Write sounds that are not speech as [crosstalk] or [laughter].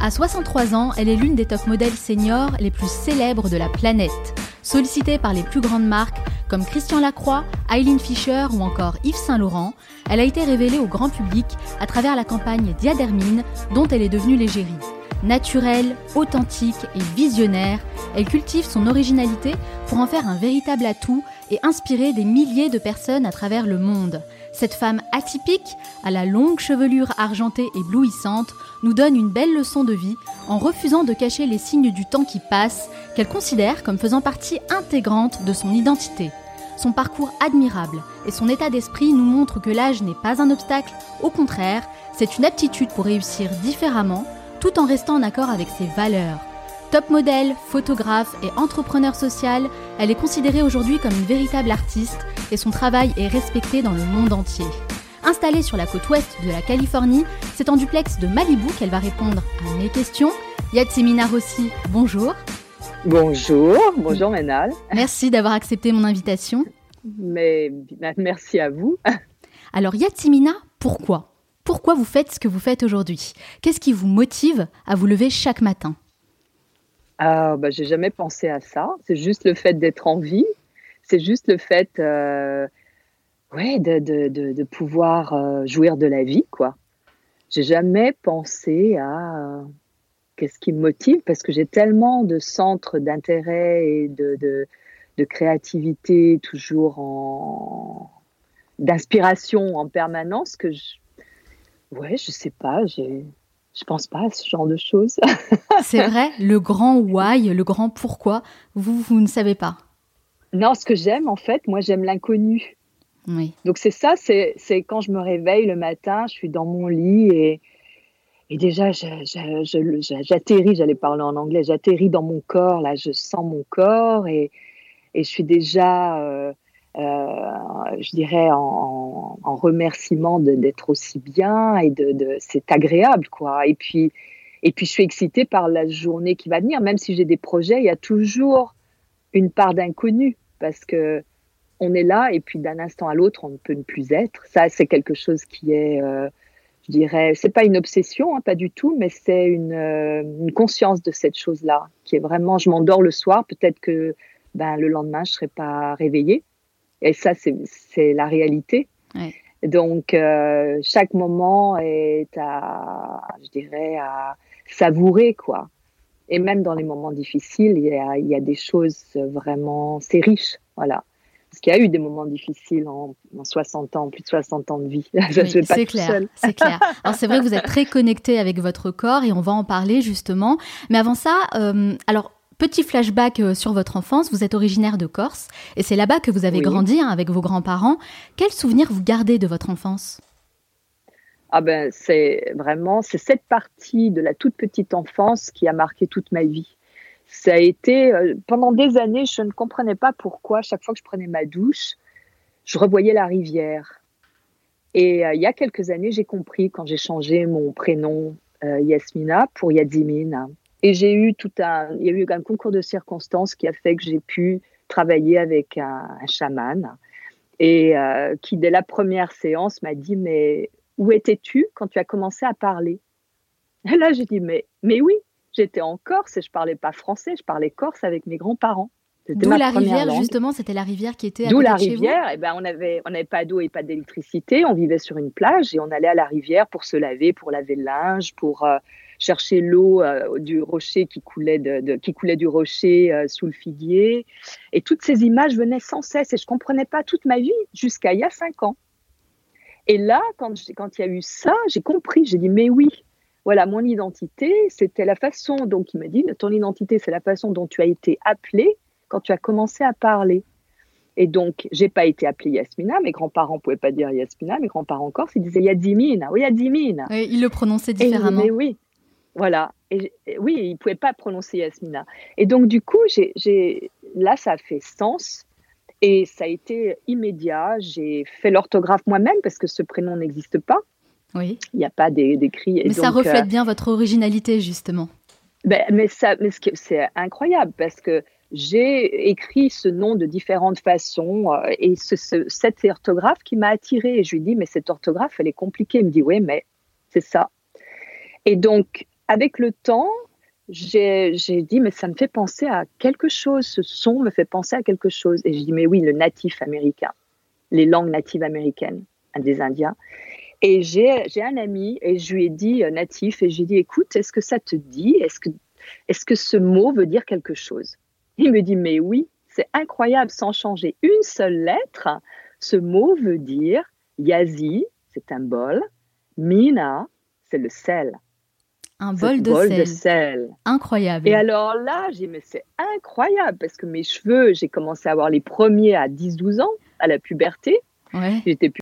À 63 ans, elle est l'une des top modèles seniors les plus célèbres de la planète. Sollicitée par les plus grandes marques comme Christian Lacroix, Eileen Fisher ou encore Yves Saint Laurent, elle a été révélée au grand public à travers la campagne Diadermine dont elle est devenue l'égérie. Naturelle, authentique et visionnaire, elle cultive son originalité pour en faire un véritable atout et inspirer des milliers de personnes à travers le monde. Cette femme atypique, à la longue chevelure argentée et éblouissante, nous donne une belle leçon de vie en refusant de cacher les signes du temps qui passe, qu'elle considère comme faisant partie intégrante de son identité. Son parcours admirable et son état d'esprit nous montrent que l'âge n'est pas un obstacle, au contraire, c'est une aptitude pour réussir différemment, tout en restant en accord avec ses valeurs. Top modèle, photographe et entrepreneur social, elle est considérée aujourd'hui comme une véritable artiste et son travail est respecté dans le monde entier. Installée sur la côte ouest de la Californie, c'est en duplex de Malibu qu'elle va répondre à mes questions. Yatsimina Rossi, bonjour. Bonjour, bonjour Ménal. Merci d'avoir accepté mon invitation. Mais merci à vous. Alors Yatsimina, pourquoi? Pourquoi vous faites ce que vous faites aujourd'hui? Qu'est-ce qui vous motive à vous lever chaque matin? Ah, bah, J'ai jamais pensé à ça. C'est juste le fait d'être en vie. C'est juste le fait euh, ouais, de, de, de, pouvoir euh, jouir de la vie. quoi. J'ai jamais pensé à euh, qu'est-ce qui me motive parce que j'ai tellement de centres d'intérêt et de, de, de créativité toujours en d'inspiration en permanence que je ouais je sais pas j'ai je pense pas à ce genre de choses. [laughs] c'est vrai, le grand why, le grand pourquoi, vous, vous ne savez pas. Non, ce que j'aime, en fait, moi, j'aime l'inconnu. Oui. Donc, c'est ça, c'est quand je me réveille le matin, je suis dans mon lit et, et déjà, j'atterris, j'allais parler en anglais, j'atterris dans mon corps, là, je sens mon corps et, et je suis déjà. Euh, euh, je dirais, en, en remerciement d'être aussi bien et de, c'est agréable, quoi. Et puis, et puis, je suis excitée par la journée qui va venir. Même si j'ai des projets, il y a toujours une part d'inconnu parce que on est là et puis d'un instant à l'autre, on ne peut ne plus être. Ça, c'est quelque chose qui est, euh, je dirais, c'est pas une obsession, hein, pas du tout, mais c'est une, euh, une, conscience de cette chose-là qui est vraiment, je m'endors le soir, peut-être que ben, le lendemain, je serai pas réveillée. Et ça, c'est la réalité. Donc, euh, chaque moment est à, je dirais, à savourer, quoi. Et même dans les moments difficiles, il y a, il y a des choses vraiment, c'est riche, voilà. Parce qu'il y a eu des moments difficiles en, 60 ans, plus de 60 ans de vie. [laughs] c'est clair, c'est clair. Alors c'est vrai que vous êtes très connecté avec votre corps et on va en parler justement. Mais avant ça, euh, alors Petit flashback euh, sur votre enfance, vous êtes originaire de Corse et c'est là-bas que vous avez grandi hein, avec vos grands-parents. Quels souvenirs vous gardez de votre enfance? Ah ben, c'est vraiment c'est cette partie de la toute petite enfance qui a marqué toute ma vie. Ça a été euh, pendant des années, je ne comprenais pas pourquoi chaque fois que je prenais ma douche, je revoyais la rivière. Et euh, il y a quelques années, j'ai compris quand j'ai changé mon prénom Yasmina pour Yadzimine. Et j'ai eu tout un, il y a eu un concours de circonstances qui a fait que j'ai pu travailler avec un, un chaman. Et euh, qui, dès la première séance, m'a dit Mais où étais-tu quand tu as commencé à parler? Et Là, j'ai dit Mais, mais oui, j'étais en Corse et je parlais pas français, je parlais corse avec mes grands-parents. D'où la rivière, justement, c'était la rivière qui était à D'où la rivière, et eh ben, on avait, on n'avait pas d'eau et pas d'électricité, on vivait sur une plage et on allait à la rivière pour se laver, pour laver le linge, pour euh, chercher l'eau euh, du rocher qui coulait, de, qui coulait du rocher euh, sous le figuier. Et toutes ces images venaient sans cesse et je comprenais pas toute ma vie jusqu'à il y a cinq ans. Et là, quand, quand il y a eu ça, j'ai compris, j'ai dit, mais oui, voilà, mon identité, c'était la façon, donc il m'a dit, ton identité, c'est la façon dont tu as été appelé quand tu as commencé à parler. Et donc, j'ai pas été appelée Yasmina. Mes grands-parents pouvaient pas dire Yasmina. Mes grands-parents encore, ils disaient Yadimina. Oui, Yadimina. Oui, ils le prononçaient différemment. Et, oui. Voilà. Et, oui, il ne pouvait pas prononcer Yasmina. Et donc, du coup, j'ai, là, ça a fait sens. Et ça a été immédiat. J'ai fait l'orthographe moi-même parce que ce prénom n'existe pas. Oui. Il n'y a pas d'écrit. Mais ça reflète euh, bien votre originalité, justement. Ben, mais ça, mais c'est incroyable parce que j'ai écrit ce nom de différentes façons euh, et ce, cette orthographe qui m'a attirée. Et je lui dis, mais cette orthographe, elle est compliquée. Il me dit, oui, mais c'est ça. Et donc, avec le temps, j'ai dit, mais ça me fait penser à quelque chose, ce son me fait penser à quelque chose. Et je dis, mais oui, le natif américain, les langues natives américaines des Indiens. Et j'ai un ami et je lui ai dit euh, natif et j'ai dit, écoute, est-ce que ça te dit? Est-ce que, est que ce mot veut dire quelque chose? Il me dit, mais oui, c'est incroyable, sans changer une seule lettre, ce mot veut dire Yazi, c'est un bol, Mina, c'est le sel. Un bol, de, sel. Incroyable. Et alors là, j'ai dit, mais c'est incroyable parce que mes cheveux, j'ai commencé à avoir les premiers à 10-12 ans, à la puberté. Ouais. J'étais